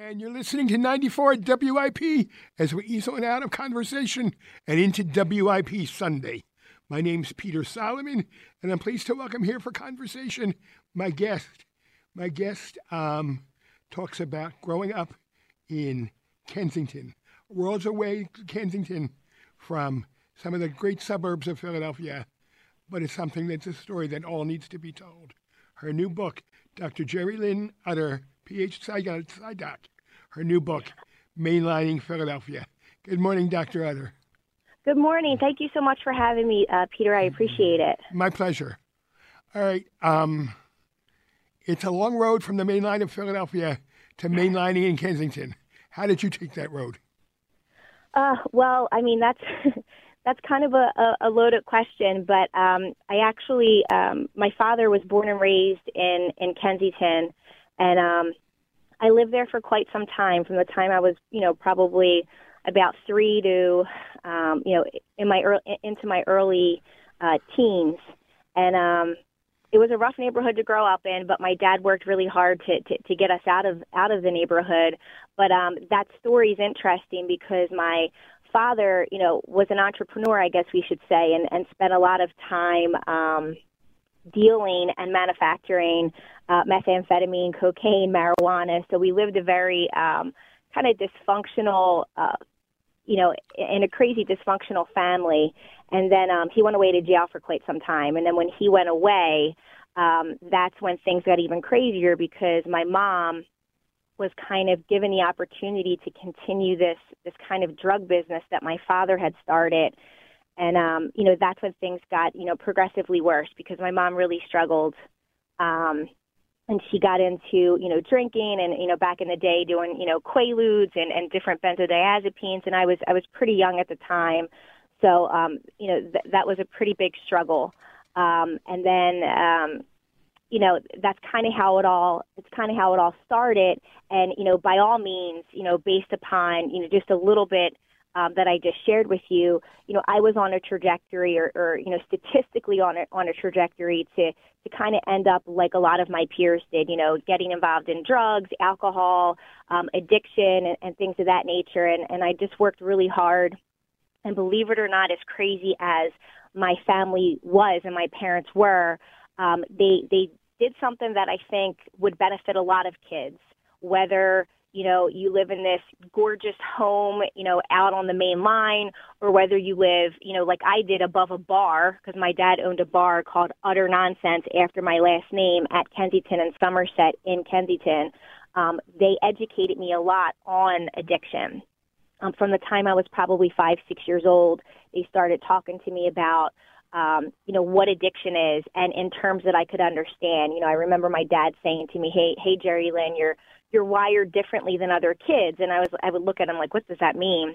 And you're listening to 94 WIP as we ease on out of conversation and into WIP Sunday. My name's Peter Solomon, and I'm pleased to welcome here for conversation my guest. My guest um, talks about growing up in Kensington, worlds away, Kensington, from some of the great suburbs of Philadelphia, but it's something that's a story that all needs to be told. Her new book, Dr. Geri Lynn Utter, PH Psydoc, her new book, Mainlining Philadelphia. Good morning, Dr. Utter. Good morning. Thank you so much for having me, uh, Peter. I appreciate it. My pleasure. All right. Um, it's a long road from the main line of Philadelphia to mainlining in Kensington. How did you take that road? Uh, well, I mean that's that's kind of a, a, loaded question, but um, I actually um, my father was born and raised in in Kensington, and um, I lived there for quite some time. From the time I was, you know, probably about three to, um, you know, in my early, into my early uh, teens, and um, it was a rough neighborhood to grow up in. But my dad worked really hard to to, to get us out of out of the neighborhood. But um, that story is interesting because my father, you know, was an entrepreneur, I guess we should say, and and spent a lot of time. Um, dealing and manufacturing uh, methamphetamine, cocaine, marijuana. So we lived a very um, kind of dysfunctional, uh, you know, in a crazy dysfunctional family. And then um, he went away to jail for quite some time. And then when he went away, um, that's when things got even crazier because my mom was kind of given the opportunity to continue this this kind of drug business that my father had started and um, you know that's when things got you know progressively worse because my mom really struggled, um, and she got into you know drinking and you know back in the day doing you know quaaludes and, and different benzodiazepines, and I was I was pretty young at the time, so um, you know th- that was a pretty big struggle, um, and then. Um, you know that's kind of how it all it's kind of how it all started and you know by all means you know based upon you know just a little bit um, that I just shared with you, you know, I was on a trajectory or, or you know, statistically on a, on a trajectory to, to kind of end up like a lot of my peers did, you know, getting involved in drugs, alcohol, um, addiction, and, and things of that nature. And, and I just worked really hard. And believe it or not, as crazy as my family was and my parents were, um, they, they did something that I think would benefit a lot of kids, whether you know, you live in this gorgeous home, you know, out on the main line, or whether you live, you know, like I did above a bar, because my dad owned a bar called Utter Nonsense after my last name at Kensington and Somerset in Kensington. Um, they educated me a lot on addiction. Um, from the time I was probably five, six years old, they started talking to me about um, you know, what addiction is and in terms that I could understand. You know, I remember my dad saying to me, Hey, hey Geri Lynn, you're you're wired differently than other kids. And I was, I would look at him like, what does that mean?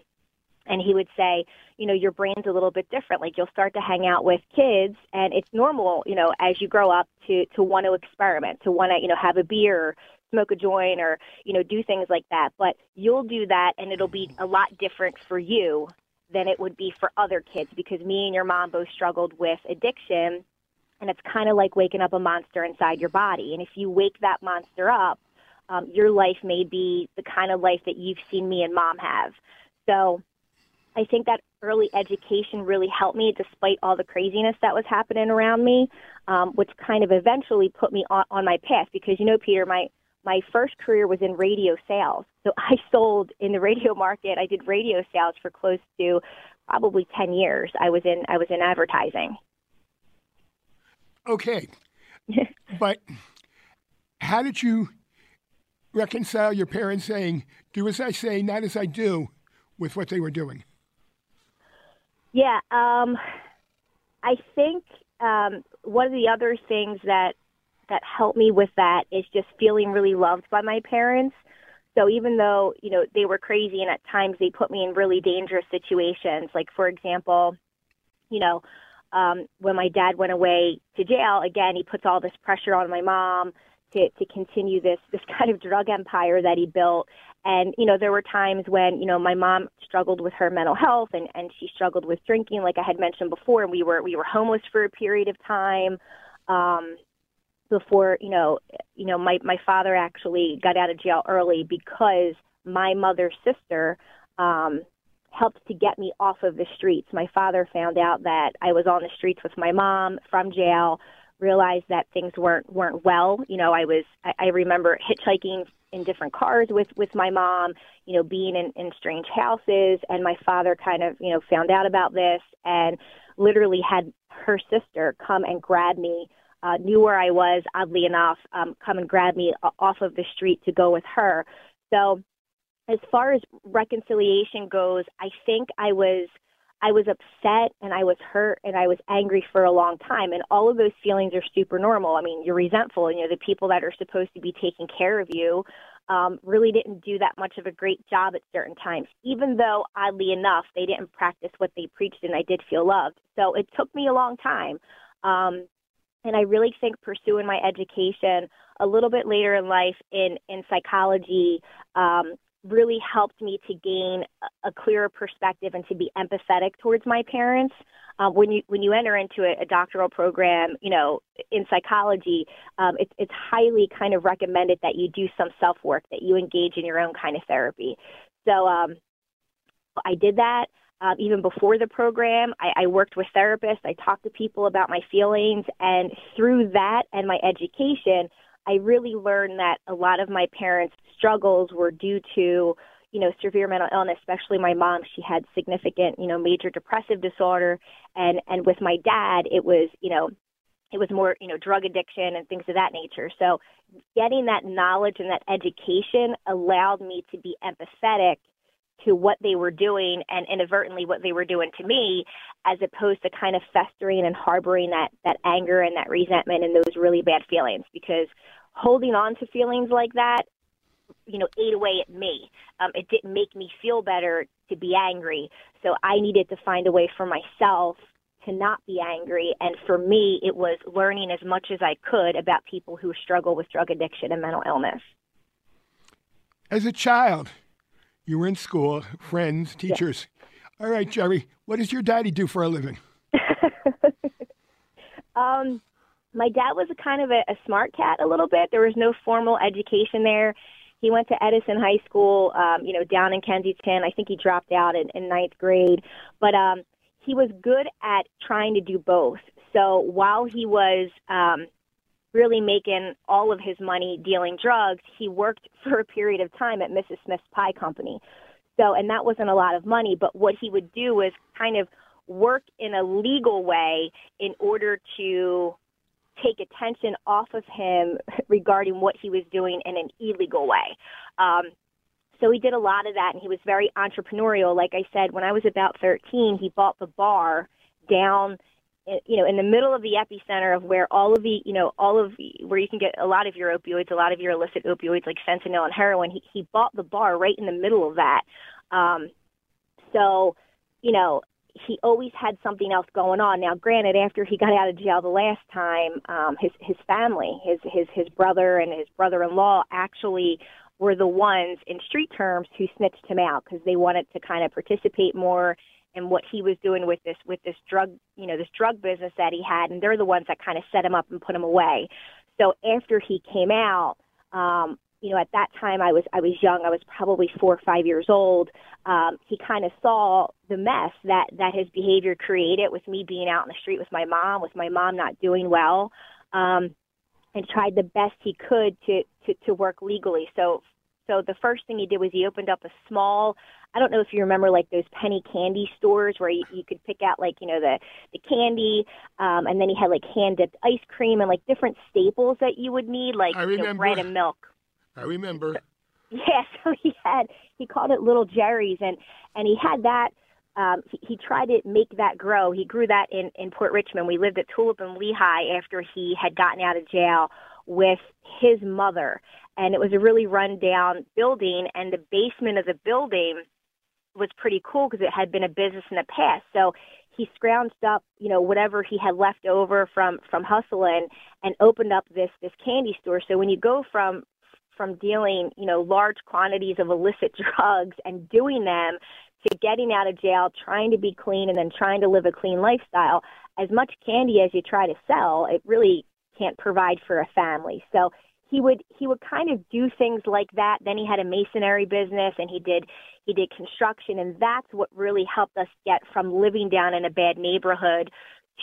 And he would say, you know, your brain's a little bit different. Like you'll start to hang out with kids, and it's normal, you know, as you grow up to to want to experiment, to want to, you know, have a beer, smoke a joint, or you know, do things like that. But you'll do that, and it'll be a lot different for you than it would be for other kids because me and your mom both struggled with addiction, and it's kind of like waking up a monster inside your body. And if you wake that monster up, um, your life may be the kind of life that you've seen me and mom have. So I think that early education really helped me despite all the craziness that was happening around me, um, which kind of eventually put me on, on my path because, you know, Peter, my, my first career was in radio sales. So I sold in the radio market. I did radio sales for close to probably 10 years. I was in, I was in advertising. Okay. but how did you reconcile your parents saying, do as I say, not as I do, with what they were doing? Yeah, um, I think um, one of the other things that that helped me with that is just feeling really loved by my parents. So even though you know they were crazy and at times they put me in really dangerous situations, like for example, you know, um, when my dad went away to jail, again he puts all this pressure on my mom to, to continue this this kind of drug empire that he built. And you know, there were times when you know my mom struggled with her mental health and and she struggled with drinking, like I had mentioned before, and we were we were homeless for a period of time. Um, before you know you know my my father actually got out of jail early because my mother's sister um helped to get me off of the streets. My father found out that I was on the streets with my mom from jail, realized that things weren't weren't well. You know, I was I, I remember hitchhiking in different cars with with my mom, you know, being in, in strange houses and my father kind of, you know, found out about this and literally had her sister come and grab me uh, knew where I was, oddly enough, um, come and grab me off of the street to go with her. So as far as reconciliation goes, I think I was I was upset and I was hurt and I was angry for a long time and all of those feelings are super normal. I mean, you're resentful and you know the people that are supposed to be taking care of you um, really didn't do that much of a great job at certain times, even though oddly enough they didn't practice what they preached and I did feel loved. So it took me a long time. Um, and I really think pursuing my education a little bit later in life in in psychology um, really helped me to gain a, clearer perspective and to be empathetic towards my parents. Um, when you when you enter into a, a doctoral program, you know, in psychology, um, it's it's highly kind of recommended that you do some self work, that you engage in your own kind of therapy. So um, I did that. Um, even before the program, I, I worked with therapists. I talked to people about my feelings, and through that and my education, I really learned that a lot of my parents' struggles were due to, you know, severe mental illness, especially my mom. She had significant, you know, major depressive disorder. And, and with my dad, it was, you know, it was more, you know, drug addiction and things of that nature. So getting that knowledge and that education allowed me to be empathetic to what they were doing and inadvertently what they were doing to me as opposed to kind of festering and harboring that that anger and that resentment and those really bad feelings. Because holding on to feelings like that you know ate away at me. Um, it didn't make me feel better to be angry. So i needed to find a way for myself to not be angry. And for me it was learning as much as i could about people who struggle with drug addiction and mental illness. As a child you were in school, friends, teachers. Yeah. All right, Geri, what does your daddy do for a living? um, my dad was a kind of a, a smart cat a little bit. There was no formal education there. He went to Edison High School, um, you know, down in Kensington. I think he dropped out in, in ninth grade, but um, he was good at trying to do both. So while he was um, really making all of his money dealing drugs, he worked for a period of time at Mrs. Smith's Pie Company. So, and that wasn't a lot of money, but what he would do was kind of work in a legal way in order to take attention off of him regarding what he was doing in an illegal way. Um, so he did a lot of that and he was very entrepreneurial. Like I said, when I was about 13, he bought the bar down you know, in the middle of the epicenter of where all of the, you know, all of the, where you can get a lot of your opioids, a lot of your illicit opioids like fentanyl and heroin. He he bought the bar right in the middle of that. Um, so, you know, he always had something else going on. Now, granted, after he got out of jail the last time, um, his his family, his his his brother and his brother-in-law actually were the ones in street terms who snitched him out because they wanted to kind of participate more and what he was doing with this with this drug you know this drug business that he had and they're the ones that kind of set him up and put him away. So after he came out um you know at that time i was i was young i was probably four or five years old um he kind of saw the mess that that his behavior created with me being out in the street with my mom with my mom not doing well um and tried the best he could to to to work legally. So so the first thing he did was he opened up a small I don't know if you remember like those penny candy stores where you, you could pick out like, you know, the the candy um and then he had like hand dipped ice cream and like different staples that you would need like. You know, bread and milk. I remember. Yeah, so he had he called it Little Jerry's and and he had that um, he, he tried to make that grow. He grew that in, in Port Richmond. We lived at Tulip and Lehigh after he had gotten out of jail with his mother. And it was a really run down building. And the basement of the building was pretty cool because it had been a business in the past. So he scrounged up, you know, whatever he had left over from from hustling and opened up this this candy store. So when you go from from dealing, you know, large quantities of illicit drugs and doing them to getting out of jail, trying to be clean and then trying to live a clean lifestyle, as much candy as you try to sell, it really can't provide for a family. So he would he would kind of do things like that. Then he had a masonry business and he did he did construction and that's what really helped us get from living down in a bad neighborhood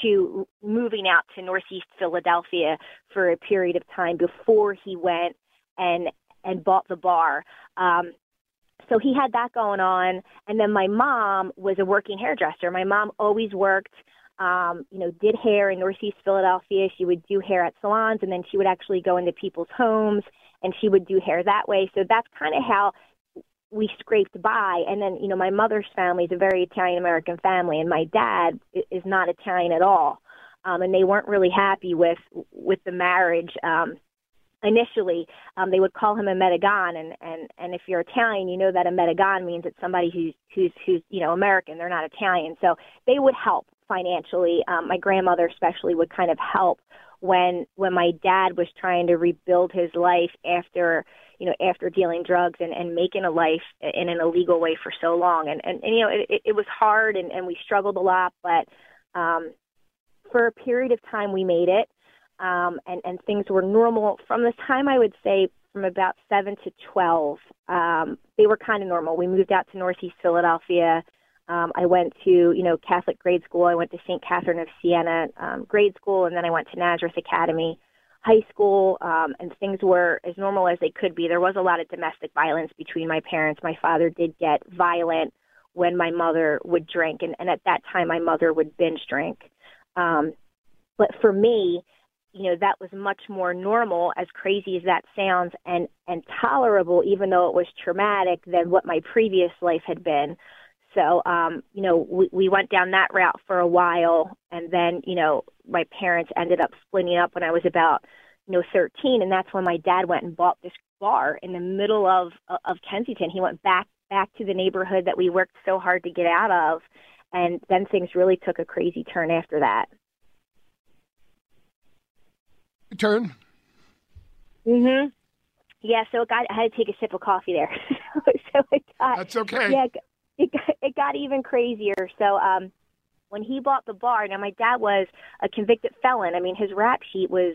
to moving out to northeast Philadelphia for a period of time before he went and and bought the bar. Um, so he had that going on, and then my mom was a working hairdresser. My mom always worked, um, you know, did hair in Northeast Philadelphia. She would do hair at salons, and then she would actually go into people's homes and she would do hair that way. So that's kind of how we scraped by. And then, you know, my mother's family is a very Italian American family, and my dad is not Italian at all. Um, and they weren't really happy with with the marriage. Um, initially, um, they would call him a Medegan, and and and if you're Italian, you know that a Medegan means it's somebody who's who's who's you know American. They're not Italian, so they would help financially. Um, my grandmother especially would kind of help when when my dad was trying to rebuild his life after you know, after dealing drugs and, and making a life in an illegal way for so long. And, and, and you know, it, it was hard and, and we struggled a lot, but um, for a period of time we made it. Um, and, and things were normal from the time I would say from about seven to 12. Um, they were kind of normal. We moved out to Northeast Philadelphia. Um, I went to, you know, Catholic grade school. I went to St. Catherine of Siena um, grade school, and then I went to Nazareth Academy high school um, and things were as normal as they could be. There was a lot of domestic violence between my parents. My father did get violent when my mother would drink, and, and at that time, my mother would binge drink. Um, but for me, you know, that was much more normal, as crazy as that sounds, and and tolerable, even though it was traumatic, than what my previous life had been. So, um, you know, we, we went down that route for a while, and then, you know, my parents ended up splitting up when I was about, you know, 13, and that's when my dad went and bought this bar in the middle of of Kensington. He went back back to the neighborhood that we worked so hard to get out of, and then things really took a crazy turn after that. Turn. Mhm. Yeah, so it got I had to take a sip of coffee there. so it got That's okay. Yeah, it got, it got even crazier. So um, when he bought the bar, now my dad was a convicted felon. I mean, his rap sheet was.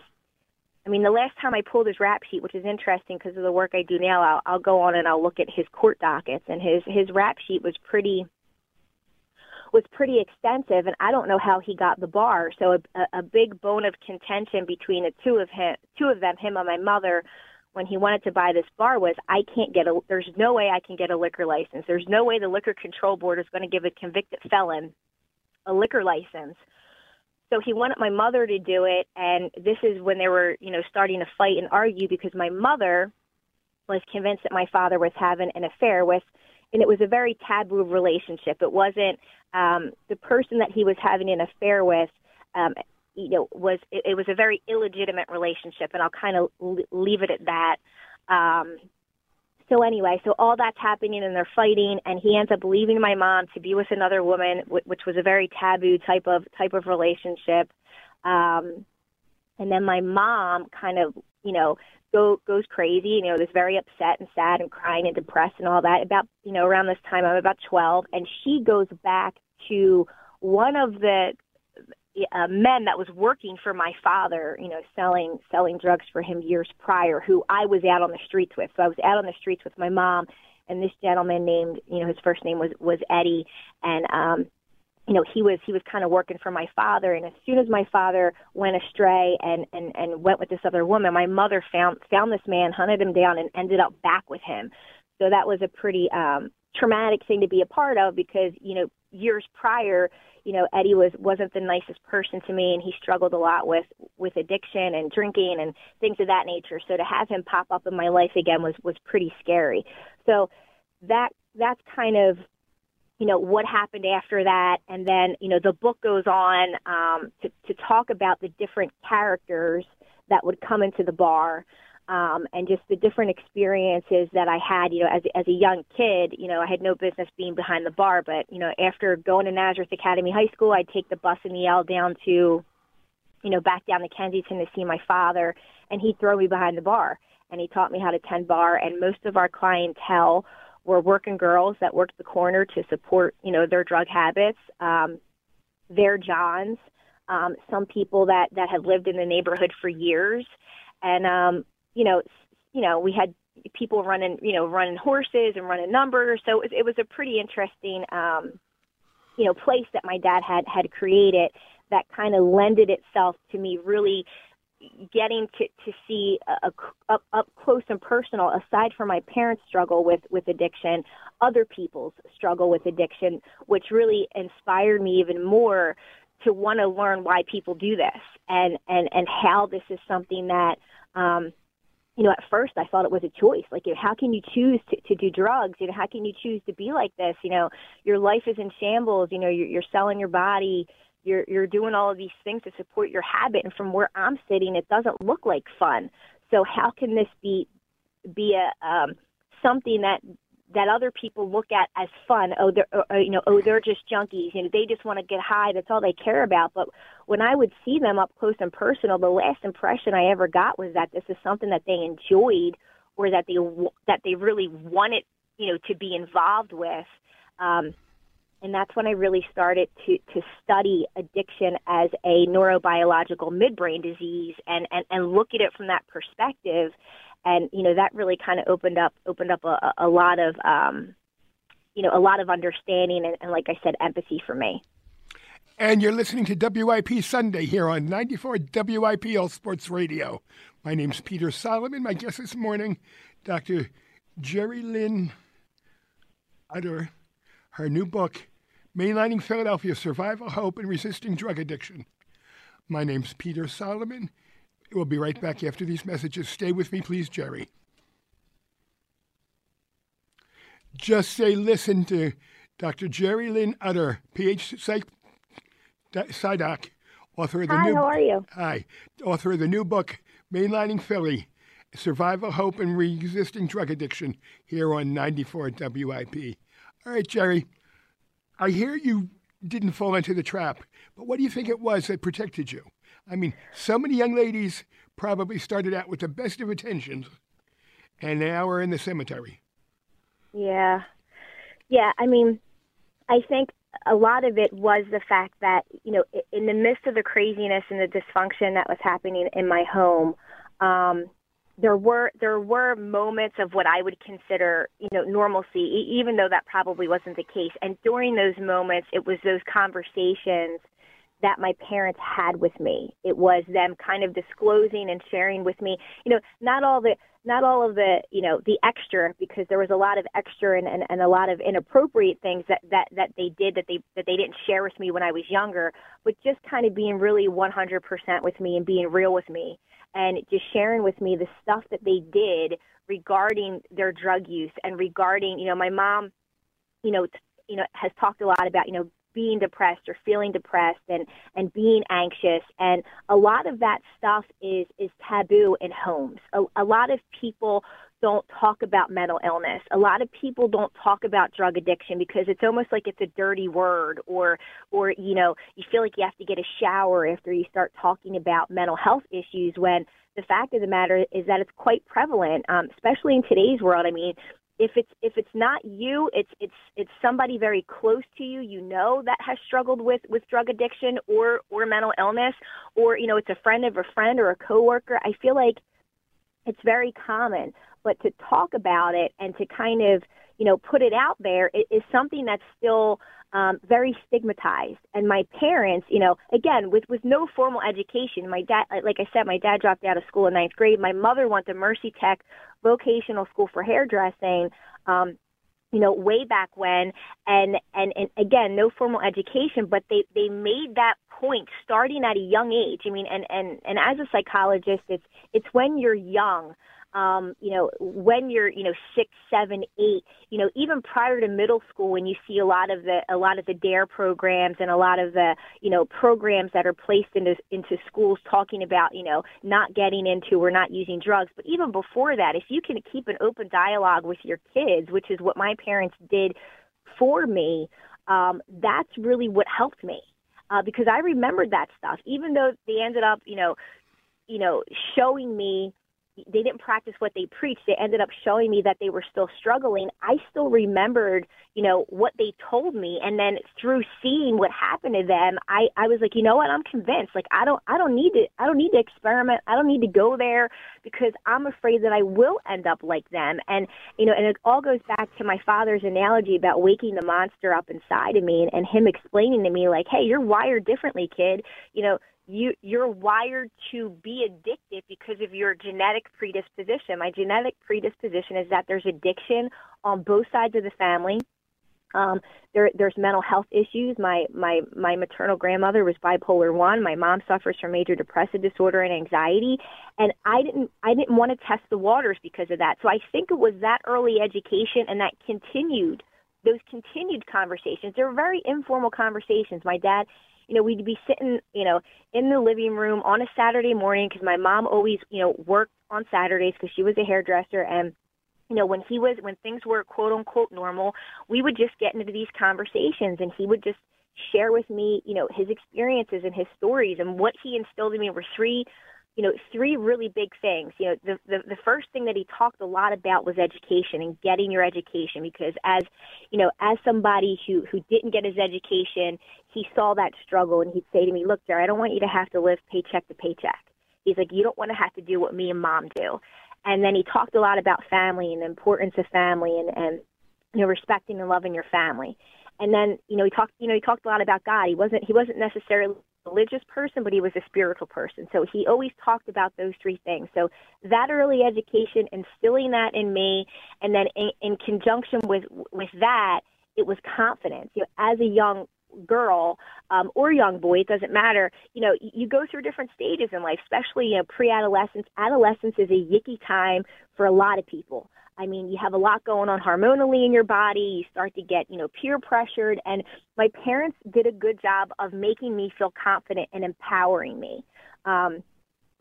I mean, the last time I pulled his rap sheet, which is interesting because of the work I do now, I'll, I'll go on and I'll look at his court dockets, and his his rap sheet was pretty was pretty extensive, and I don't know how he got the bar. So a, a big bone of contention between the two of him, two of them, him and my mother, when he wanted to buy this bar was I can't get a there's no way I can get a liquor license. There's no way the liquor control board is going to give a convicted felon a liquor license. So he wanted my mother to do it and this is when they were, you know, starting to fight and argue because my mother was convinced that my father was having an affair with and it was a very taboo relationship. It wasn't um the person that he was having an affair with um you know was it, it was a very illegitimate relationship and i'll kind of leave it at that. Um so anyway so all that's happening and they're fighting and he ends up leaving my mom to be with another woman which was a very taboo type of type of relationship. Um and then my mom kind of you know go goes crazy you know this very upset and sad and crying and depressed and all that about you know around this time i'm about 12 and she goes back to one of the uh, men that was working for my father, you know, selling selling drugs for him years prior, who I was out on the streets with. So I was out on the streets with my mom and this gentleman named, you know, his first name was was Eddie, and um, you know, he was he was kind of working for my father. And as soon as my father went astray and and and went with this other woman, my mother found found this man, hunted him down, and ended up back with him. So that was a pretty um, traumatic thing to be a part of because you know years prior you know Eddie was wasn't the nicest person to me and he struggled a lot with with addiction and drinking and things of that nature. So to have him pop up in my life again was was pretty scary. So that that's kind of you know what happened after that. And then you know the book goes on um to to talk about the different characters that would come into the bar um, and just the different experiences that I had, you know, as as a young kid, you know, I had no business being behind the bar, but you know, after going to Nazareth Academy High School, I'd take the bus and the L down to, you know, back down to Kensington to see my father, and he'd throw me behind the bar, and he taught me how to tend bar, and most of our clientele were working girls that worked the corner to support, you know, their drug habits. Um, their Johns um, some people that that had lived in the neighborhood for years, and um, you know, you know, we had people running, you know, running horses and running numbers. So it, it was a pretty interesting, um, you know, place that my dad had had created that kind of lended itself to me really getting to, to see a, a, up, up close and personal, aside from my parents' struggle with, with addiction, other people's struggle with addiction, which really inspired me even more to want to learn why people do this and, and, and how this is something that, um, you know, at first I thought it was a choice. Like, you know, how can you choose to, to do drugs? You know, how can you choose to be like this? You know, your life is in shambles. You know, you're, you're selling your body you're you're doing all of these things to support your habit and from where I'm sitting it doesn't look like fun. So how can this be be a um something that that other people look at as fun. Oh, they're or, you know, oh, they're just junkies. You know, they just want to get high. That's all they care about. But when I would see them up close and personal, the last impression I ever got was that this is something that they enjoyed, or that they that they really wanted, you know, to be involved with. Um, and that's when I really started to, to study addiction as a neurobiological midbrain disease and, and, and look at it from that perspective. And, you know, that really kind of opened up, opened up a, a lot of, um, you know, a lot of understanding and, and, like I said, empathy for me. And you're listening to WIP Sunday here on 94 WIP All Sports Radio. My name's Peter Solomon. My guest this morning, Dr. Geri Lynn Utter. Her new book, Mainlining Philadelphia Survival, Hope, and Resisting Drug Addiction. My name's Peter Solomon. We'll be right back after these messages. Stay with me, please, Geri. Just say listen to Dr. Geri Lynn Utter, PhD Psych, PsyDoc, author of the Hi, new how are you? Hi, author of the new book, Mainlining Philly, Survival, Hope, and Resisting Drug Addiction, here on 94 WIP. All right, Geri, I hear you didn't fall into the trap, but what do you think it was that protected you? I mean, so many young ladies probably started out with the best of intentions and now are in the cemetery. Yeah. Yeah, I mean, I think a lot of it was the fact that, you know, in the midst of the craziness and the dysfunction that was happening in my home, um, there were there were moments of what I would consider you know normalcy, even though that probably wasn't the case. And during those moments, it was those conversations that my parents had with me. It was them kind of disclosing and sharing with me, you know, not all the not all of the you know the extra because there was a lot of extra and, and, and a lot of inappropriate things that, that that they did that they that they didn't share with me when I was younger, but just kind of being really 100% with me and being real with me and just sharing with me the stuff that they did regarding their drug use and regarding, you know, my mom, you know, t- you know, has talked a lot about, you know, being depressed or feeling depressed and and being anxious and a lot of that stuff is is taboo in homes a, a lot of people don't talk about mental illness. A lot of people don't talk about drug addiction because it's almost like it's a dirty word or or you know, you feel like you have to get a shower after you start talking about mental health issues when the fact of the matter is that it's quite prevalent, um, especially in today's world. I mean, if it's if it's not you, it's it's it's somebody very close to you, you know that has struggled with with drug addiction or or mental illness, or you know it's a friend of a friend or a coworker. I feel like it's very common but to talk about it and to kind of you know put it out there is something that's still um, very stigmatized. And my parents, you know, again with with no formal education, my dad, like I said, my dad dropped out of school in ninth grade. My mother went to Mercy Tech Vocational School for Hairdressing. Um, you know, way back when, and and and again, no formal education, but they they made that point starting at a young age. I mean, and and and as a psychologist, it's it's when you're young um, you know, when you're, you know, six, seven, eight, you know, even prior to middle school, when you see a lot of the a lot of the DARE programs and a lot of the, you know, programs that are placed into into schools talking about, you know, not getting into or not using drugs. But even before that, if you can keep an open dialogue with your kids, which is what my parents did for me, um, that's really what helped me. Uh, because I remembered that stuff, even though they ended up, you know, you know, showing me they didn't practice what they preached. They ended up showing me that they were still struggling. I still remembered, you know, what they told me. And then through seeing what happened to them, I, I was like, you know what? I'm convinced. Like, I don't, I don't need to, I don't need to experiment. I don't need to go there because I'm afraid that I will end up like them. And, you know, and it all goes back to my father's analogy about waking the monster up inside of me and, and him explaining to me like, hey, you're wired differently, kid. You know, you you're wired to be addicted because of your genetic predisposition. My genetic predisposition is that there's addiction on both sides of the family. Um, there, there's mental health issues. My my my maternal grandmother was bipolar one. My mom suffers from major depressive disorder and anxiety, and I didn't I didn't want to test the waters because of that. So I think it was that early education and that continued those continued conversations. They were very informal conversations. My dad you know, we'd be sitting, you know, in the living room on a Saturday morning because my mom always, you know, worked on Saturdays because she was a hairdresser and you know, when he was when things were quote unquote normal, we would just get into these conversations and he would just share with me, you know, his experiences and his stories and what he instilled in me. Were three you know, three really big things. You know, the, the the first thing that he talked a lot about was education and getting your education because as you know, as somebody who who didn't get his education, he saw that struggle and he'd say to me, "Look, Jer, I don't want you to have to live paycheck to paycheck." He's like, "You don't want to have to do what me and mom do." And then he talked a lot about family and the importance of family and and you know, respecting and loving your family. And then, you know, he talked, you know, he talked a lot about God. He wasn't, he wasn't necessarily religious person, but he was a spiritual person. So he always talked about those three things. So that early education, instilling that in me, and then in, in conjunction with with that, it was confidence. You know, as a young girl um, or young boy, it doesn't matter. You know, you go through different stages in life, especially you know pre-adolescence. Adolescence is a yicky time for a lot of people. I mean, you have a lot going on hormonally in your body. You start to get, you know, peer pressured. And my parents did a good job of making me feel confident and empowering me. Um,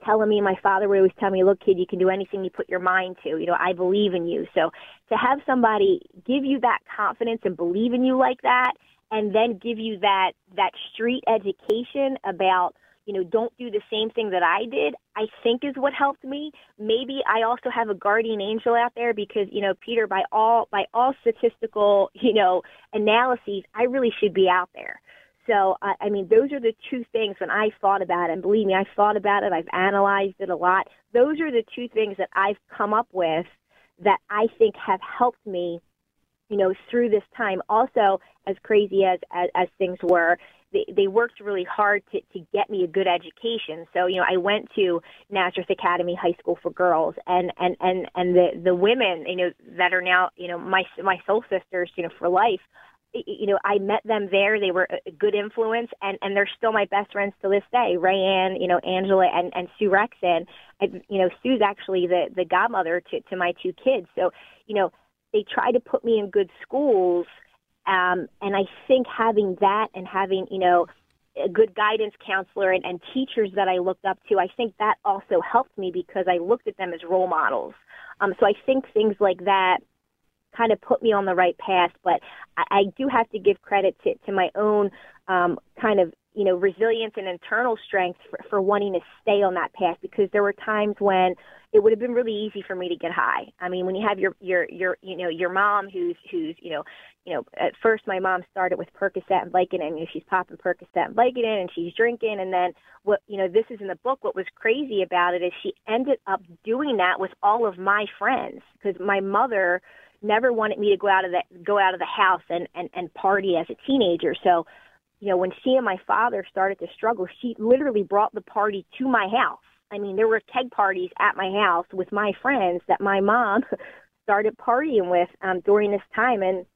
telling me, my father would always tell me, look, kid, you can do anything you put your mind to. You know, I believe in you. So to have somebody give you that confidence and believe in you like that, and then give you that, that street education about, you know, don't do the same thing that I did, I think is what helped me. Maybe I also have a guardian angel out there because, you know, Peter, by all by all statistical, you know, analyses, I really should be out there. So, I, I mean, those are the two things when I thought about it. And believe me, I thought about it. I've analyzed it a lot. Those are the two things that I've come up with that I think have helped me, you know, through this time. Also, as crazy as, as, as things were, they, they worked really hard to, to get me a good education. So, you know, I went to Nazareth Academy High School for girls and, and, and, and the, the women, you know, that are now, you know, my, my soul sisters, you know, for life, you know, I met them there. They were a good influence, and and they're still my best friends to this day. Rayanne, you know, Angela, and and Sue Rexon. You know, Sue's actually the the godmother to to my two kids. So, you know, they try to put me in good schools um, and I think having that and having, you know, a good guidance counselor and, and teachers that I looked up to, I think that also helped me because I looked at them as role models. Um, so I think things like that kind of put me on the right path. But I, I do have to give credit to, to my own um, kind of you know resilience and internal strength for, for wanting to stay on that path because there were times when it would have been really easy for me to get high. I mean, when you have your your your you know your mom who's who's you know you know at first my mom started with Percocet and Vicodin. Know, she's popping Percocet and Vicodin and she's drinking, and then what you know this is in the book. What was crazy about it is she ended up doing that with all of my friends because my mother never wanted me to go out of the go out of the house and and and party as a teenager. So you know, when she and my father started to struggle, she literally brought the party to my house. I mean, there were keg parties at my house with my friends that my mom started partying with um, during this time, and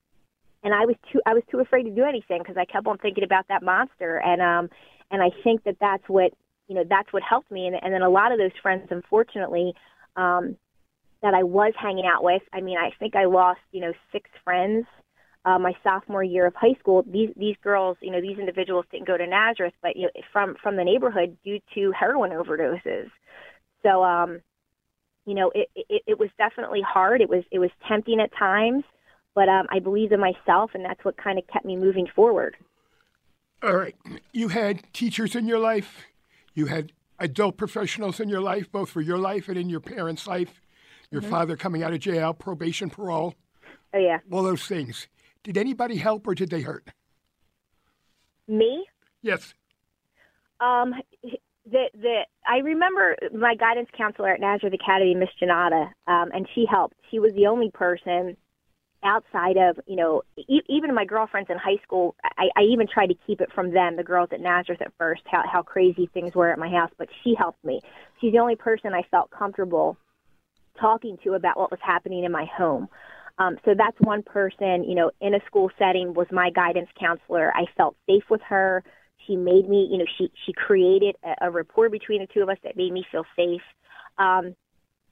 and I was too I was too afraid to do anything because I kept on thinking about that monster, and um, and I think that that's what you know that's what helped me, and and then a lot of those friends, unfortunately, um, that I was hanging out with. I mean, I think I lost you know six friends uh, my sophomore year of high school, these these girls, you know, these individuals didn't go to Nazareth, but you know, from from the neighborhood due to heroin overdoses. So, um, you know, it, it it was definitely hard. It was it was tempting at times, but um, I believed in myself, and that's what kind of kept me moving forward. All right, you had teachers in your life, you had adult professionals in your life, both for your life and in your parents' life. Your mm-hmm. father coming out of jail, probation, parole. Oh yeah. All those things. Did anybody help or did they hurt? Me? Yes. Um, the the I remember my guidance counselor at Nazareth Academy, Miss Janata, um, and she helped. She was the only person outside of you know e- even my girlfriends in high school. I, I even tried to keep it from them, the girls at Nazareth at first, how how crazy things were at my house. But she helped me. She's the only person I felt comfortable talking to about what was happening in my home. Um, so that's one person, you know, in a school setting was my guidance counselor. I felt safe with her. She made me, you know, she she created a, a rapport between the two of us that made me feel safe. Um,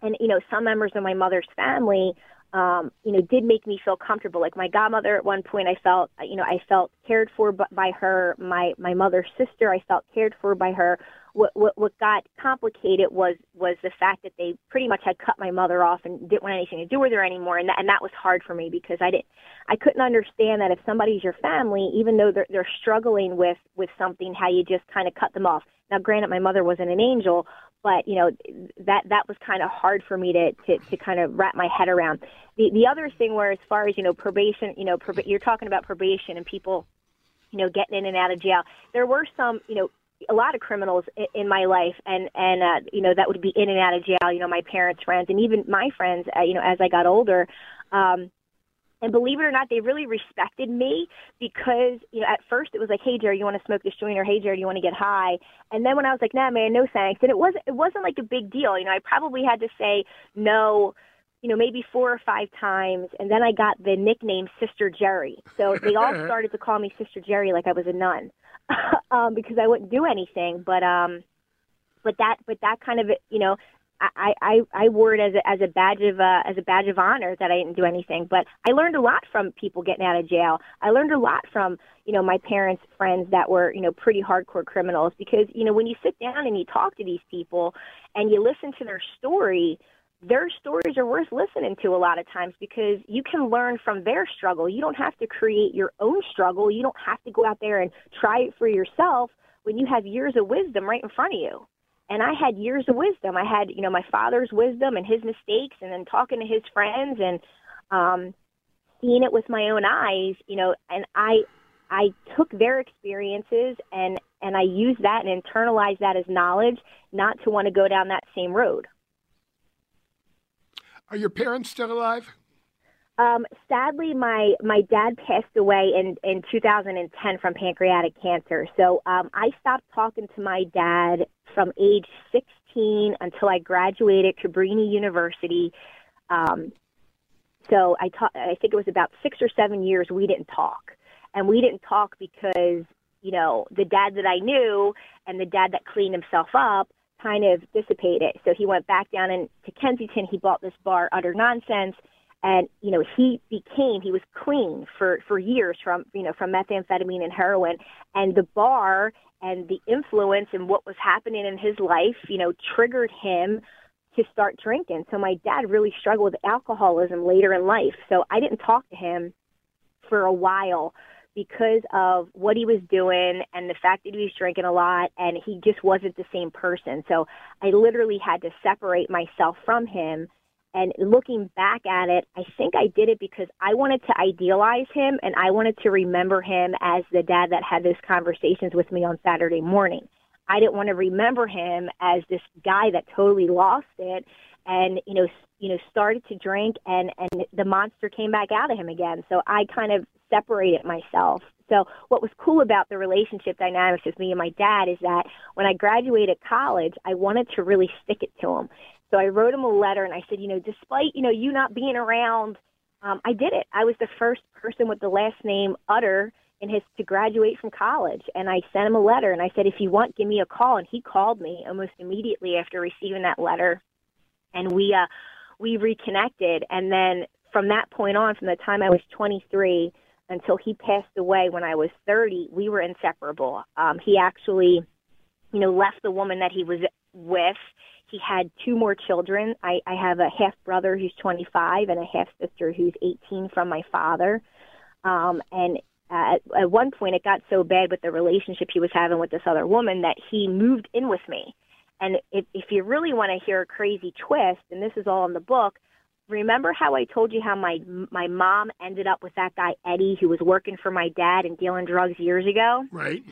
and you know, some members of my mother's family, um, you know, did make me feel comfortable. Like my godmother, at one point, I felt, you know, I felt cared for by her. My my mother's sister, I felt cared for by her what, what what got complicated was was the fact that they pretty much had cut my mother off and didn't want anything to do with her anymore and that, and that was hard for me because I didn't I couldn't understand that if somebody's your family even though they're they're struggling with with something how you just kind of cut them off. Now granted my mother wasn't an angel but you know that that was kind of hard for me to to to kind of wrap my head around. The the other thing where as far as you know probation, you know prob- you're talking about probation and people you know getting in and out of jail. There were some you know a lot of criminals in, in my life and and uh, you know that would be in and out of jail you know my parents friends and even my friends uh, you know as i got older um and believe it or not, they really respected me because, you know, at first it was like, "Hey, Geri, you want to smoke this joint?" or "Hey, Geri, you want to get high?" And then when I was like, "Nah, man, no thanks," and it wasn't it wasn't like a big deal. You know, I probably had to say no, you know, maybe four or five times, and then I got the nickname Sister Geri. So they all started to call me Sister Geri like I was a nun. um, because I wouldn't do anything. But um, but that but that kind of you know I, I, I wore it as a, as a badge of uh, as a badge of honor that I didn't do anything. But I learned a lot from people getting out of jail. I learned a lot from you know my parents' friends that were you know pretty hardcore criminals because you know when you sit down and you talk to these people and you listen to their story, their stories are worth listening to a lot of times because you can learn from their struggle. You don't have to create your own struggle. You don't have to go out there and try it for yourself when you have years of wisdom right in front of you. And I had years of wisdom. I had, you know, my father's wisdom and his mistakes and then talking to his friends and um seeing it with my own eyes, you know, and I I took their experiences and and I used that and internalized that as knowledge, not to want to go down that same road. Are your parents still alive? Um, sadly, my my dad passed away in in 2010 from pancreatic cancer. So um, I stopped talking to my dad from age 16 until I graduated Cabrini University. Um, so I taught. I think it was about six or seven years we didn't talk, and we didn't talk because you know the dad that I knew and the dad that cleaned himself up kind of dissipated. So he went back down into Kensington. He bought this bar, Utter Nonsense, and you know he became he was clean for for years from you know from methamphetamine and heroin, and the bar and the influence and what was happening in his life, you know, triggered him to start drinking. So my dad really struggled with alcoholism later in life. So I didn't talk to him for a while because of what he was doing and the fact that he was drinking a lot and he just wasn't the same person. So I literally had to separate myself from him. And looking back at it, I think I did it because I wanted to idealize him and I wanted to remember him as the dad that had those conversations with me on Saturday morning. I didn't want to remember him as this guy that totally lost it and you know you know started to drink and and the monster came back out of him again. So i kind of separated myself. So what was cool about the relationship dynamics with me and my dad is that when i graduated college i wanted to really stick it to him so i wrote him a letter and i said you know despite you know you not being around um i did it i was the first person with the last name utter in his to graduate from college and I sent him a letter and I said if you want give me a call and he called me almost immediately after receiving that letter and we uh, we reconnected. And then from that point on, from the time I was 23 until he passed away when I was 30, we were inseparable. Um, he actually, you know, left the woman that he was with. He had two more children. I, I have a half brother who's 25 and a half sister who's 18 from my father. Um, and at, at one point, it got so bad with the relationship he was having with this other woman that he moved in with me And if, if you really want to hear a crazy twist, and this is all in the book, remember how I told you how my my mom ended up with that guy Eddie who was working for my dad and dealing drugs years ago? Right.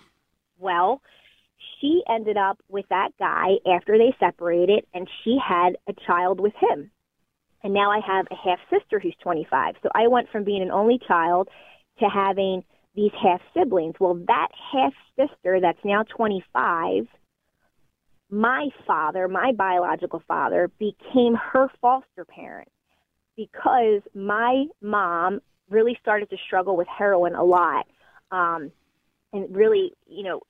Well, she ended up with that guy after they separated and she had a child with him. And now I have a half sister who's 25. So I went from being an only child to having these half siblings. Well, that half sister that's now 25 my father, my biological father, became her foster parent because my mom really started to struggle with heroin a lot um, and really, you know,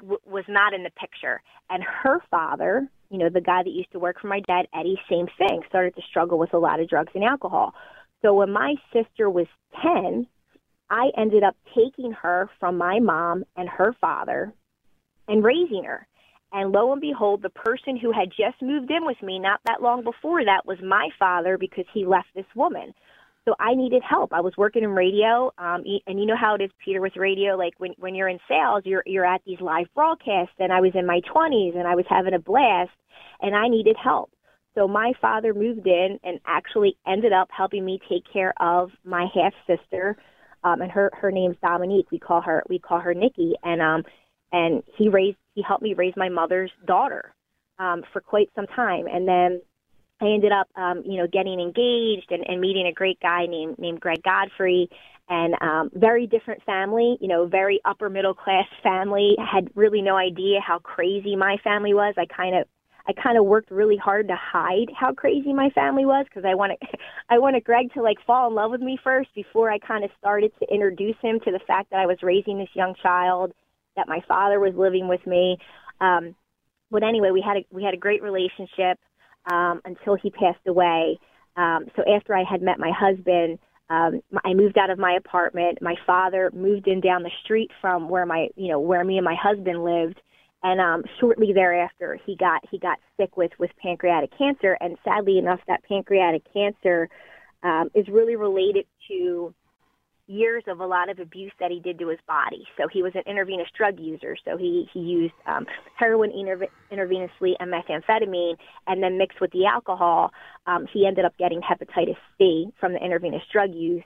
was not in the picture. And her father, you know, the guy that used to work for my dad, Eddie, same thing, started to struggle with a lot of drugs and alcohol. So when my sister was 10, I ended up taking her from my mom and her father and raising her. And lo and behold, the person who had just moved in with me not that long before that was my father because he left this woman. So I needed help. I was working in radio, um, and you know how it is, Peter, with radio. Like when when you're in sales, you're you're at these live broadcasts, and I was in my 20s, and I was having a blast, and I needed help. So my father moved in and actually ended up helping me take care of my half sister, um, and her her name's Dominique. We call her we call her Nikki, and um, and he raised he helped me raise my mother's daughter um, for quite some time, and then I ended up um, you know getting engaged and, and meeting a great guy named named Greg Godfrey, and um, very different family, you know, very upper middle class family. Had really no idea how crazy my family was. I kind of I kind of worked really hard to hide how crazy my family was because I wanted I wanted Greg to like fall in love with me first before I kind of started to introduce him to the fact that I was raising this young child that my father was living with me. Um, but anyway, we had a, we had a great relationship um, until he passed away. Um, so after I had met my husband, um, I moved out of my apartment. My father moved in down the street from where my you know where me and my husband lived. And um, shortly thereafter, he got he got sick with with pancreatic cancer. And sadly enough, that pancreatic cancer um, is really related to years of a lot of abuse that he did to his body. So he was an intravenous drug user. So he he used um, heroin interve- intravenously and methamphetamine, and then mixed with the alcohol, um, he ended up getting hepatitis C from the intravenous drug use.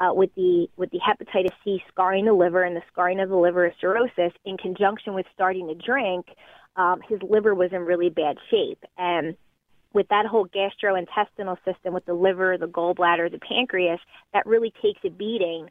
Uh, with the with the hepatitis C scarring the liver and the scarring of the liver is cirrhosis, in conjunction with starting to drink, um, his liver was in really bad shape and with that whole gastrointestinal system with the liver, the gallbladder, the pancreas, that really takes a beating.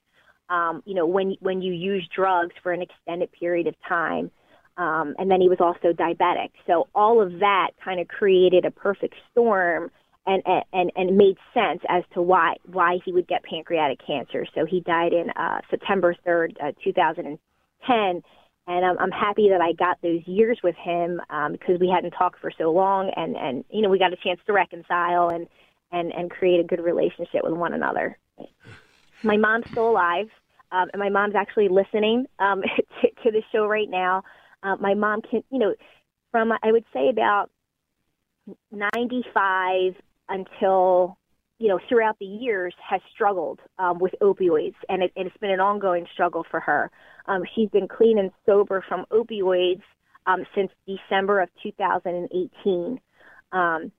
Um, you know, when when you use drugs for an extended period of time, um, and then he was also diabetic. So all of that kind of created a perfect storm, and and and made sense as to why why he would get pancreatic cancer. So he died in uh, September third, uh, 2010 and I'm, I'm happy that I got those years with him um, because we hadn't talked for so long, and and you know we got a chance to reconcile and and and create a good relationship with one another. My mom's still alive, um, and my mom's actually listening um, to, to the show right now. Uh, my mom can, you know, from I would say about 95 until you know, throughout the years has struggled um, with opioids, and it, it's been an ongoing struggle for her. Um, she's been clean and sober from opioids um, since December of 2018. Um,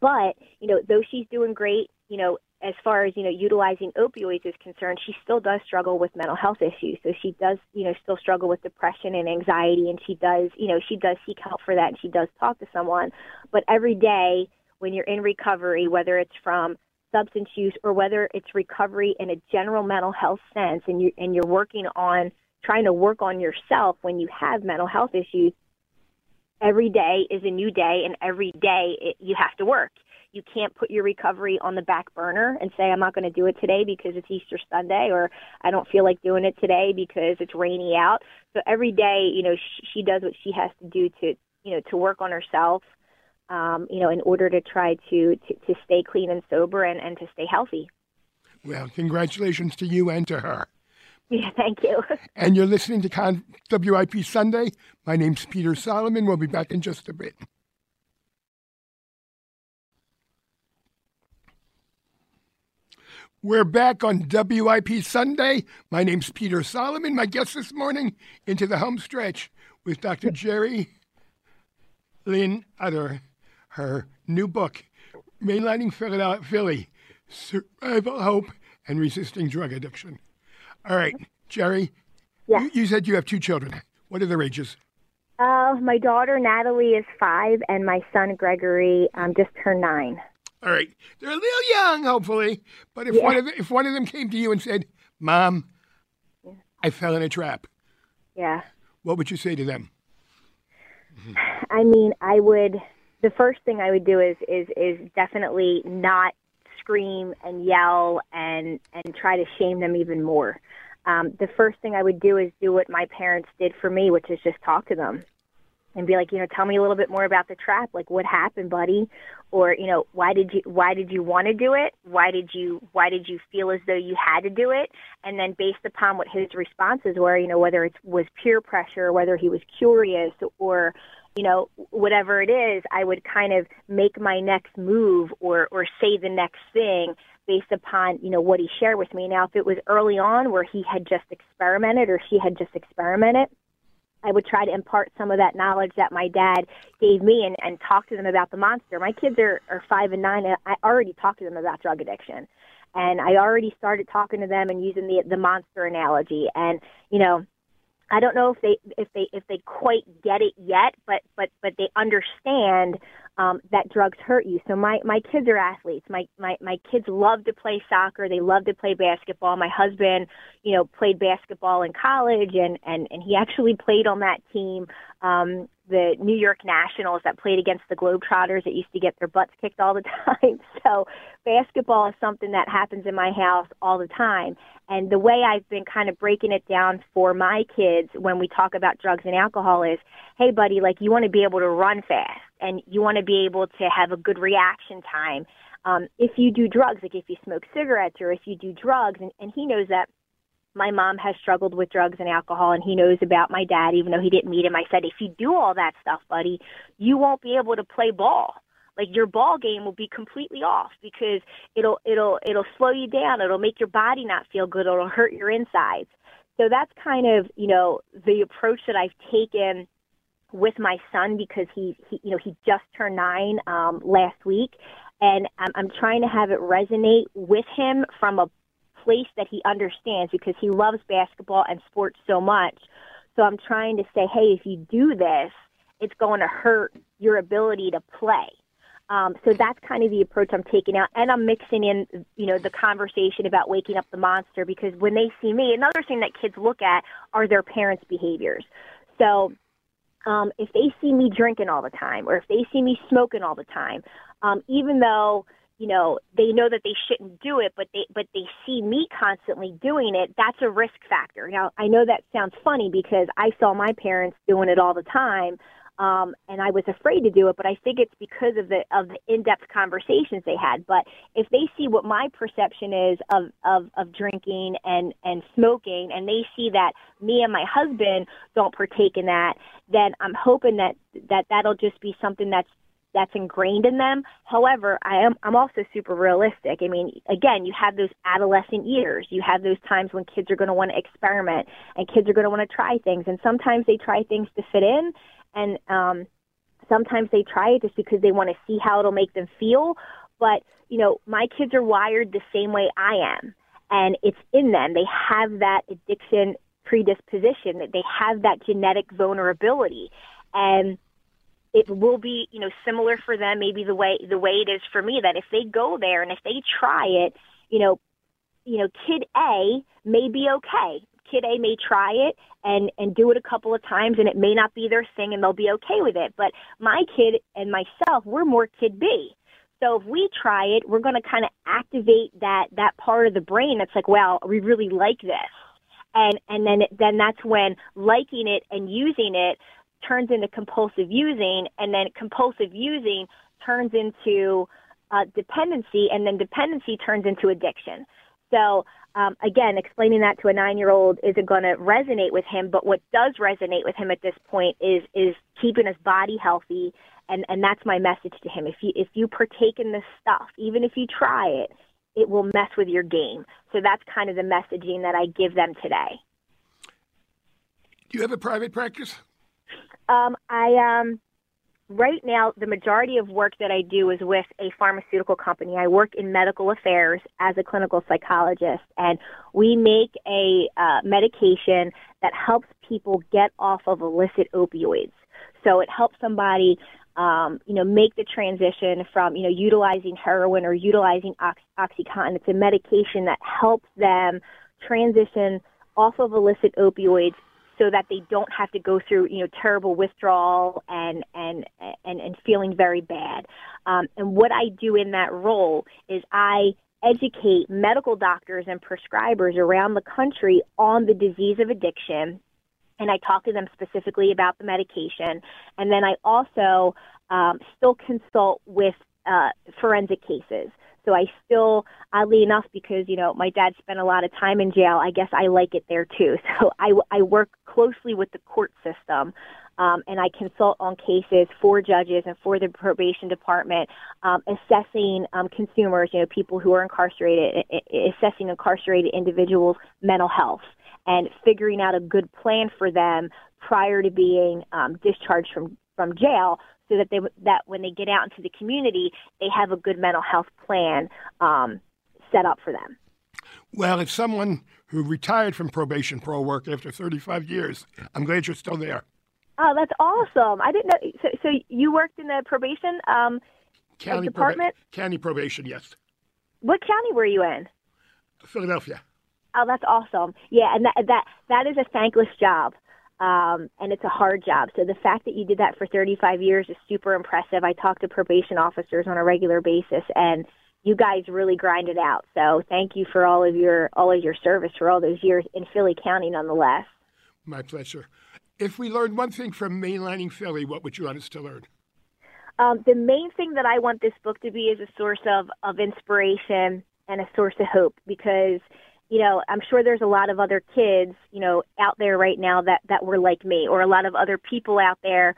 but you know, though she's doing great, you know, as far as you know, utilizing opioids is concerned, she still does struggle with mental health issues. So she does, you know, still struggle with depression and anxiety, and she does, you know, she does seek help for that, and she does talk to someone. But every day when you're in recovery, whether it's from substance use or whether it's recovery in a general mental health sense and you and you're working on trying to work on yourself when you have mental health issues every day is a new day and every day it, you have to work. You can't put your recovery on the back burner and say i'm not going to do it today because it's easter sunday or i don't feel like doing it today because it's rainy out. So every day you know she, she does what she has to do to you know to work on herself um, you know, in order to try to, to, to stay clean and sober and, and to stay healthy. Well, congratulations to you and to her. Yeah, thank you. and you're listening to Con- WIP Sunday. My name's Peter Solomon. We'll be back in just a bit. We're back on WIP Sunday. My name's Peter Solomon. My guest this morning into the home stretch with Dr. Geri Lynn Utter her new book, Mainlining Philly Survival, Hope, and Resisting Drug Addiction. All right, Geri, Yeah. you, you said you have two children. What are their ages? Uh, my daughter Natalie is five, and my son Gregory um, just turned nine. All right, they're a little young, hopefully. But if Yeah. one of the, if one of them came to you and said, "Mom, I fell in a trap," Yeah. what would you say to them? I mean, I would. The first thing I would do is is is definitely not scream and yell and and try to shame them even more. Um, the first thing I would do is do what my parents did for me, which is just talk to them and be like, you know, tell me a little bit more about the trap. Like, what happened, buddy? Or you know, why did you why did you want to do it? Why did you why did you feel as though you had to do it? And then based upon what his responses were, you know, whether it was peer pressure, whether he was curious, or you know, whatever it is, I would kind of make my next move or or say the next thing based upon, you know, what he shared with me. Now, if it was early on where he had just experimented or she had just experimented, I would try to impart some of that knowledge that my dad gave me and, and talk to them about the monster. My kids are, are five and nine. And I already talked to them about drug addiction. And I already started talking to them and using the the monster analogy. And, you know, I don't know if they if they if they quite get it yet, but but but they understand um, that drugs hurt you. So my my kids are athletes. My my my kids love to play soccer. They love to play basketball. My husband, you know, played basketball in college, and and and he actually played on that team. Um, the New York Nationals that played against the Globetrotters that used to get their butts kicked all the time. So basketball is something that happens in my house all the time. And the way I've been kind of breaking it down for my kids when we talk about drugs and alcohol is, hey buddy, like you want to be able to run fast and you want to be able to have a good reaction time. Um, if you do drugs, like if you smoke cigarettes or if you do drugs, and, and he knows that my mom has struggled with drugs and alcohol and he knows about my dad even though he didn't meet him. I said if you do all that stuff buddy you won't be able to play ball. Like your ball game will be completely off because it'll it'll it'll slow you down. It'll make your body not feel good. It'll hurt your insides. So that's kind of you know the approach that i've taken with my son because he, he you know he just turned nine um last week. And I'm, I'm trying to have it resonate with him from a place that he understands because he loves basketball and sports so much. So I'm trying to say, hey, if you do this, it's going to hurt your ability to play. Um, so that's kind of the approach I'm taking out, and I'm mixing in, you know, the conversation about waking up the monster because when they see me, another thing that kids look at are their parents' behaviors. So um, if they see me drinking all the time, or if they see me smoking all the time, um, even though you know they know that they shouldn't do it but they but they see me constantly doing it that's a risk factor. Now i know that sounds funny because i saw my parents doing it all the time um and i was afraid to do it but i think it's because of the of the in-depth conversations they had. But if they see what my perception is of of of drinking and and smoking and they see that me and my husband don't partake in that then i'm hoping that that that'll just be something that's that's ingrained in them. However, I am I'm also super realistic. I mean, again, you have those adolescent years. You have those times when kids are going to want to experiment and kids are going to want to try things and sometimes they try things to fit in and um sometimes they try it just because they want to see how it'll make them feel, but you know, my kids are wired the same way I am and it's in them. They have that addiction predisposition that they have that genetic vulnerability and it will be you know similar for them maybe the way the way it is for me that if they go there and if they try it you know you know kid a may be okay. Kid a may try it and and do it a couple of times and it may not be their thing and they'll be okay with it. But my kid and myself we're more kid b. So if we try it we're going to kind of activate that that part of the brain that's like wow we really like this. And and then then that's when liking it and using it turns into compulsive using, and then compulsive using turns into uh, dependency, and then dependency turns into addiction. So um, again, explaining that to a nine-year-old isn't going to resonate with him. But what does resonate with him at this point is is keeping his body healthy, and and that's my message to him. If you if you partake in this stuff, even if you try it, it will mess with your game. So that's kind of the messaging that I give them today. Do you have a private practice? Um, I um, right now, the majority of work that I do is with a pharmaceutical company. I work in medical affairs as a clinical psychologist, and we make a uh, medication that helps people get off of illicit opioids. So it helps somebody, um, you know, make the transition from, you know, utilizing heroin or utilizing Ox- OxyContin. It's a medication that helps them transition off of illicit opioids so that they don't have to go through you know terrible withdrawal and and and, and feeling very bad. Um, and what I do in that role is I educate medical doctors and prescribers around the country on the disease of addiction. And I talk to them specifically about the medication. And then I also um, still consult with uh, forensic cases. So I still, oddly enough, because you know my dad spent a lot of time in jail, I guess I like it there too. So I, I work closely with the court system, um, and I consult on cases for judges and for the probation department, um, assessing um, consumers, you know, people who are incarcerated, assessing incarcerated individuals' mental health, and figuring out a good plan for them prior to being um, discharged from from jail so that they that when they get out into the community, they have a good mental health plan um, set up for them. Well, if someone who retired from probation pro work after 35 years. I'm glad you're still there. Oh, that's awesome! I didn't know. So, so you worked in the probation um, county department? Proba- county probation, yes. What county were you in? Philadelphia. Oh, that's awesome! Yeah, and that that that is a thankless job um, and it's a hard job. So the fact that you did that for 35 years is super impressive. I talk to probation officers on a regular basis, and you guys really grind it out. So thank you for all of your all of your service for all those years in Philly County, nonetheless. My pleasure. If we learned one thing from mainlining Philly, what would you want us to learn? Um, the main thing that I want this book to be is a source of of inspiration and a source of hope because you know, I'm sure there's a lot of other kids, you know, out there right now that that were like me, or a lot of other people out there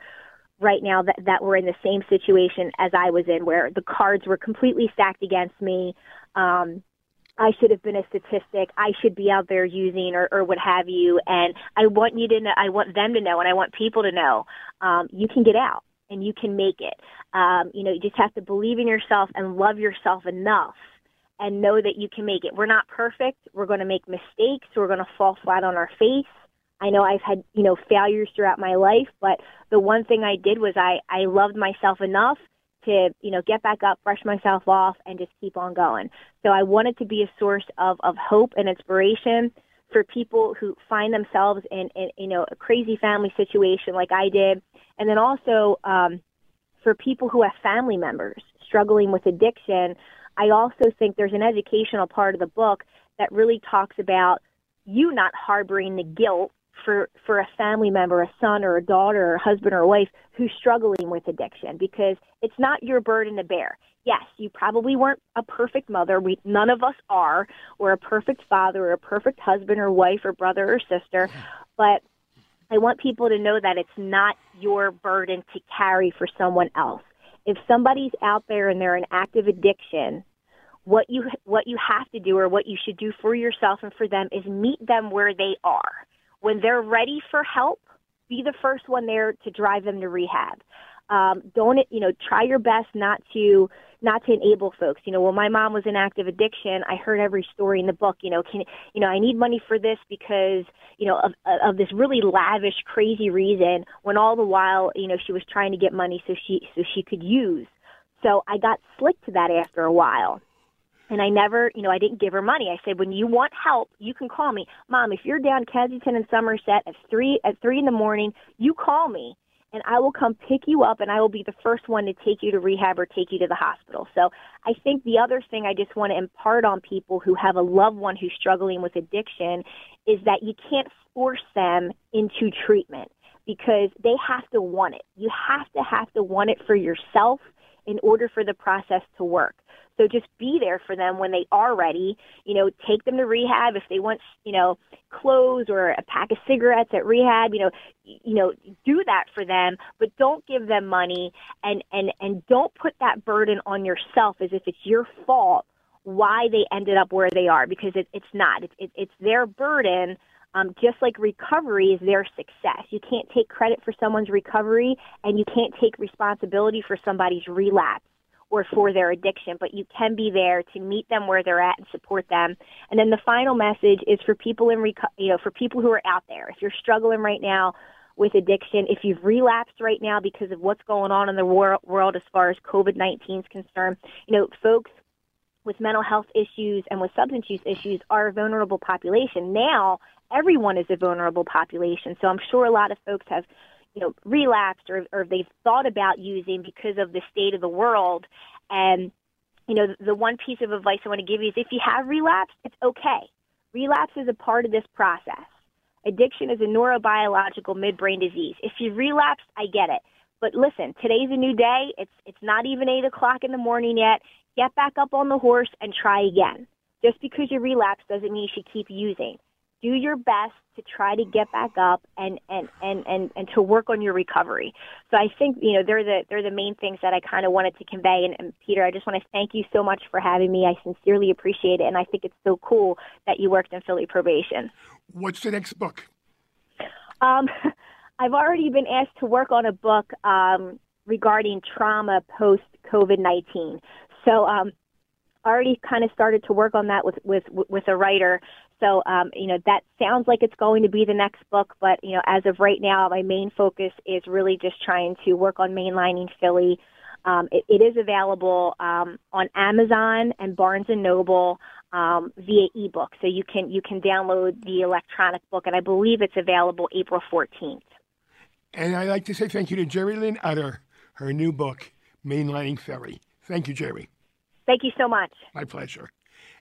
right now that that were in the same situation as I was in, where the cards were completely stacked against me. Um, I should have been a statistic. I should be out there using or, or what have you. And I want you to know, I want them to know, and I want people to know, um, you can get out and you can make it. Um, you know, you just have to believe in yourself and love yourself enough and know that you can make it. We're not perfect. We're going to make mistakes. We're going to fall flat on our face. I know I've had, you know, failures throughout my life, but the one thing I did was I, I loved myself enough to, you know, get back up, brush myself off, and just keep on going. So I wanted to be a source of, of hope and inspiration for people who find themselves in, in, you know, a crazy family situation like I did. And then also um, for people who have family members struggling with addiction, I also think there's an educational part of the book that really talks about you not harboring the guilt for for a family member, a son or a daughter or a husband or a wife who's struggling with addiction because it's not your burden to bear. Yes, you probably weren't a perfect mother. We none of us are, or a perfect father or a perfect husband or wife or brother or sister, but I want people to know that it's not your burden to carry for someone else if somebody's out there and they're in active addiction, what you what you have to do or what you should do for yourself and for them is meet them where they are. When they're ready for help, be the first one there to drive them to rehab. Um, don't you know? Try your best not to not to enable folks. You know, well, my mom was in active addiction, I heard every story in the book. You know, can you know I need money for this because you know of of this really lavish, crazy reason. When all the while, you know, she was trying to get money so she so she could use. So I got slick to that after a while. And I never, you know, I didn't give her money. I said, when you want help, you can call me. Mom, if you're down Kensington and Somerset at three at three in the morning, you call me and I will come pick you up and I will be the first one to take you to rehab or take you to the hospital. So I think the other thing I just want to impart on people who have a loved one who's struggling with addiction is that you can't force them into treatment because they have to want it. You have to have to want it for yourself in order for the process to work. So just be there for them when they are ready. You know, take them to rehab if they want, you know, clothes or a pack of cigarettes at rehab. You know, you know, do that for them, but don't give them money and and and don't put that burden on yourself as if it's your fault why they ended up where they are because it, it's not. It, it, it's their burden um, just like recovery is their success. You can't take credit for someone's recovery, and you can't take responsibility for somebody's relapse or for their addiction, but you can be there to meet them where they're at and support them. And then the final message is for people in reco- you know for people who are out there. If you're struggling right now with addiction, if you've relapsed right now because of what's going on in the wor- world as far as COVID-19 is concerned, you know, folks with mental health issues and with substance use issues are a vulnerable population. Now, everyone is a vulnerable population. So I'm sure a lot of folks have you know, relapsed or, or they've thought about using because of the state of the world. And, you know, the one piece of advice I want to give you is if you have relapsed, it's okay. Relapse is a part of this process. Addiction is a neurobiological midbrain disease. If you relapsed, I get it. But listen, today's a new day. It's it's not even eight o'clock in the morning yet. Get back up on the horse and try again. Just because you relapse doesn't mean you should keep using do your best to try to get back up and, and, and, and, and to work on your recovery. So I think, you know, they're the, they're the main things that I kind of wanted to convey. And, and Peter, I just want to thank you so much for having me. I sincerely appreciate it. And I think it's so cool that you worked in Philly probation. What's the next book? Um, I've already been asked to work on a book um, regarding trauma post COVID 19. So, um, already kind of started to work on that with with with a writer so, um, you know, that sounds like it's going to be the next book, but, you know, as of right now, my main focus is really just trying to work on mainlining Philly. Um, it, it is available um, on Amazon and Barnes and Noble um, via ebook, so you can you can download the electronic book, and I believe it's available April 14th. And I'd like to say thank you to Geri Lynn Utter, her new book, Mainlining Philly. Thank you, Geri. Thank you so much. My pleasure.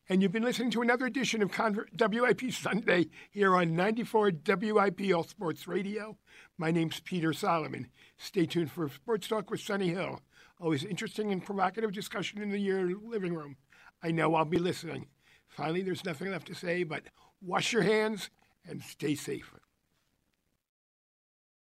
And you've been listening to another edition of Conver- WIP Sunday here on 94 WIP All Sports Radio. My name's Peter Solomon. Stay tuned for Sports Talk with Sonny Hill. Always interesting and provocative discussion in the your living room. I know I'll be listening. Finally, there's nothing left to say but wash your hands and stay safe.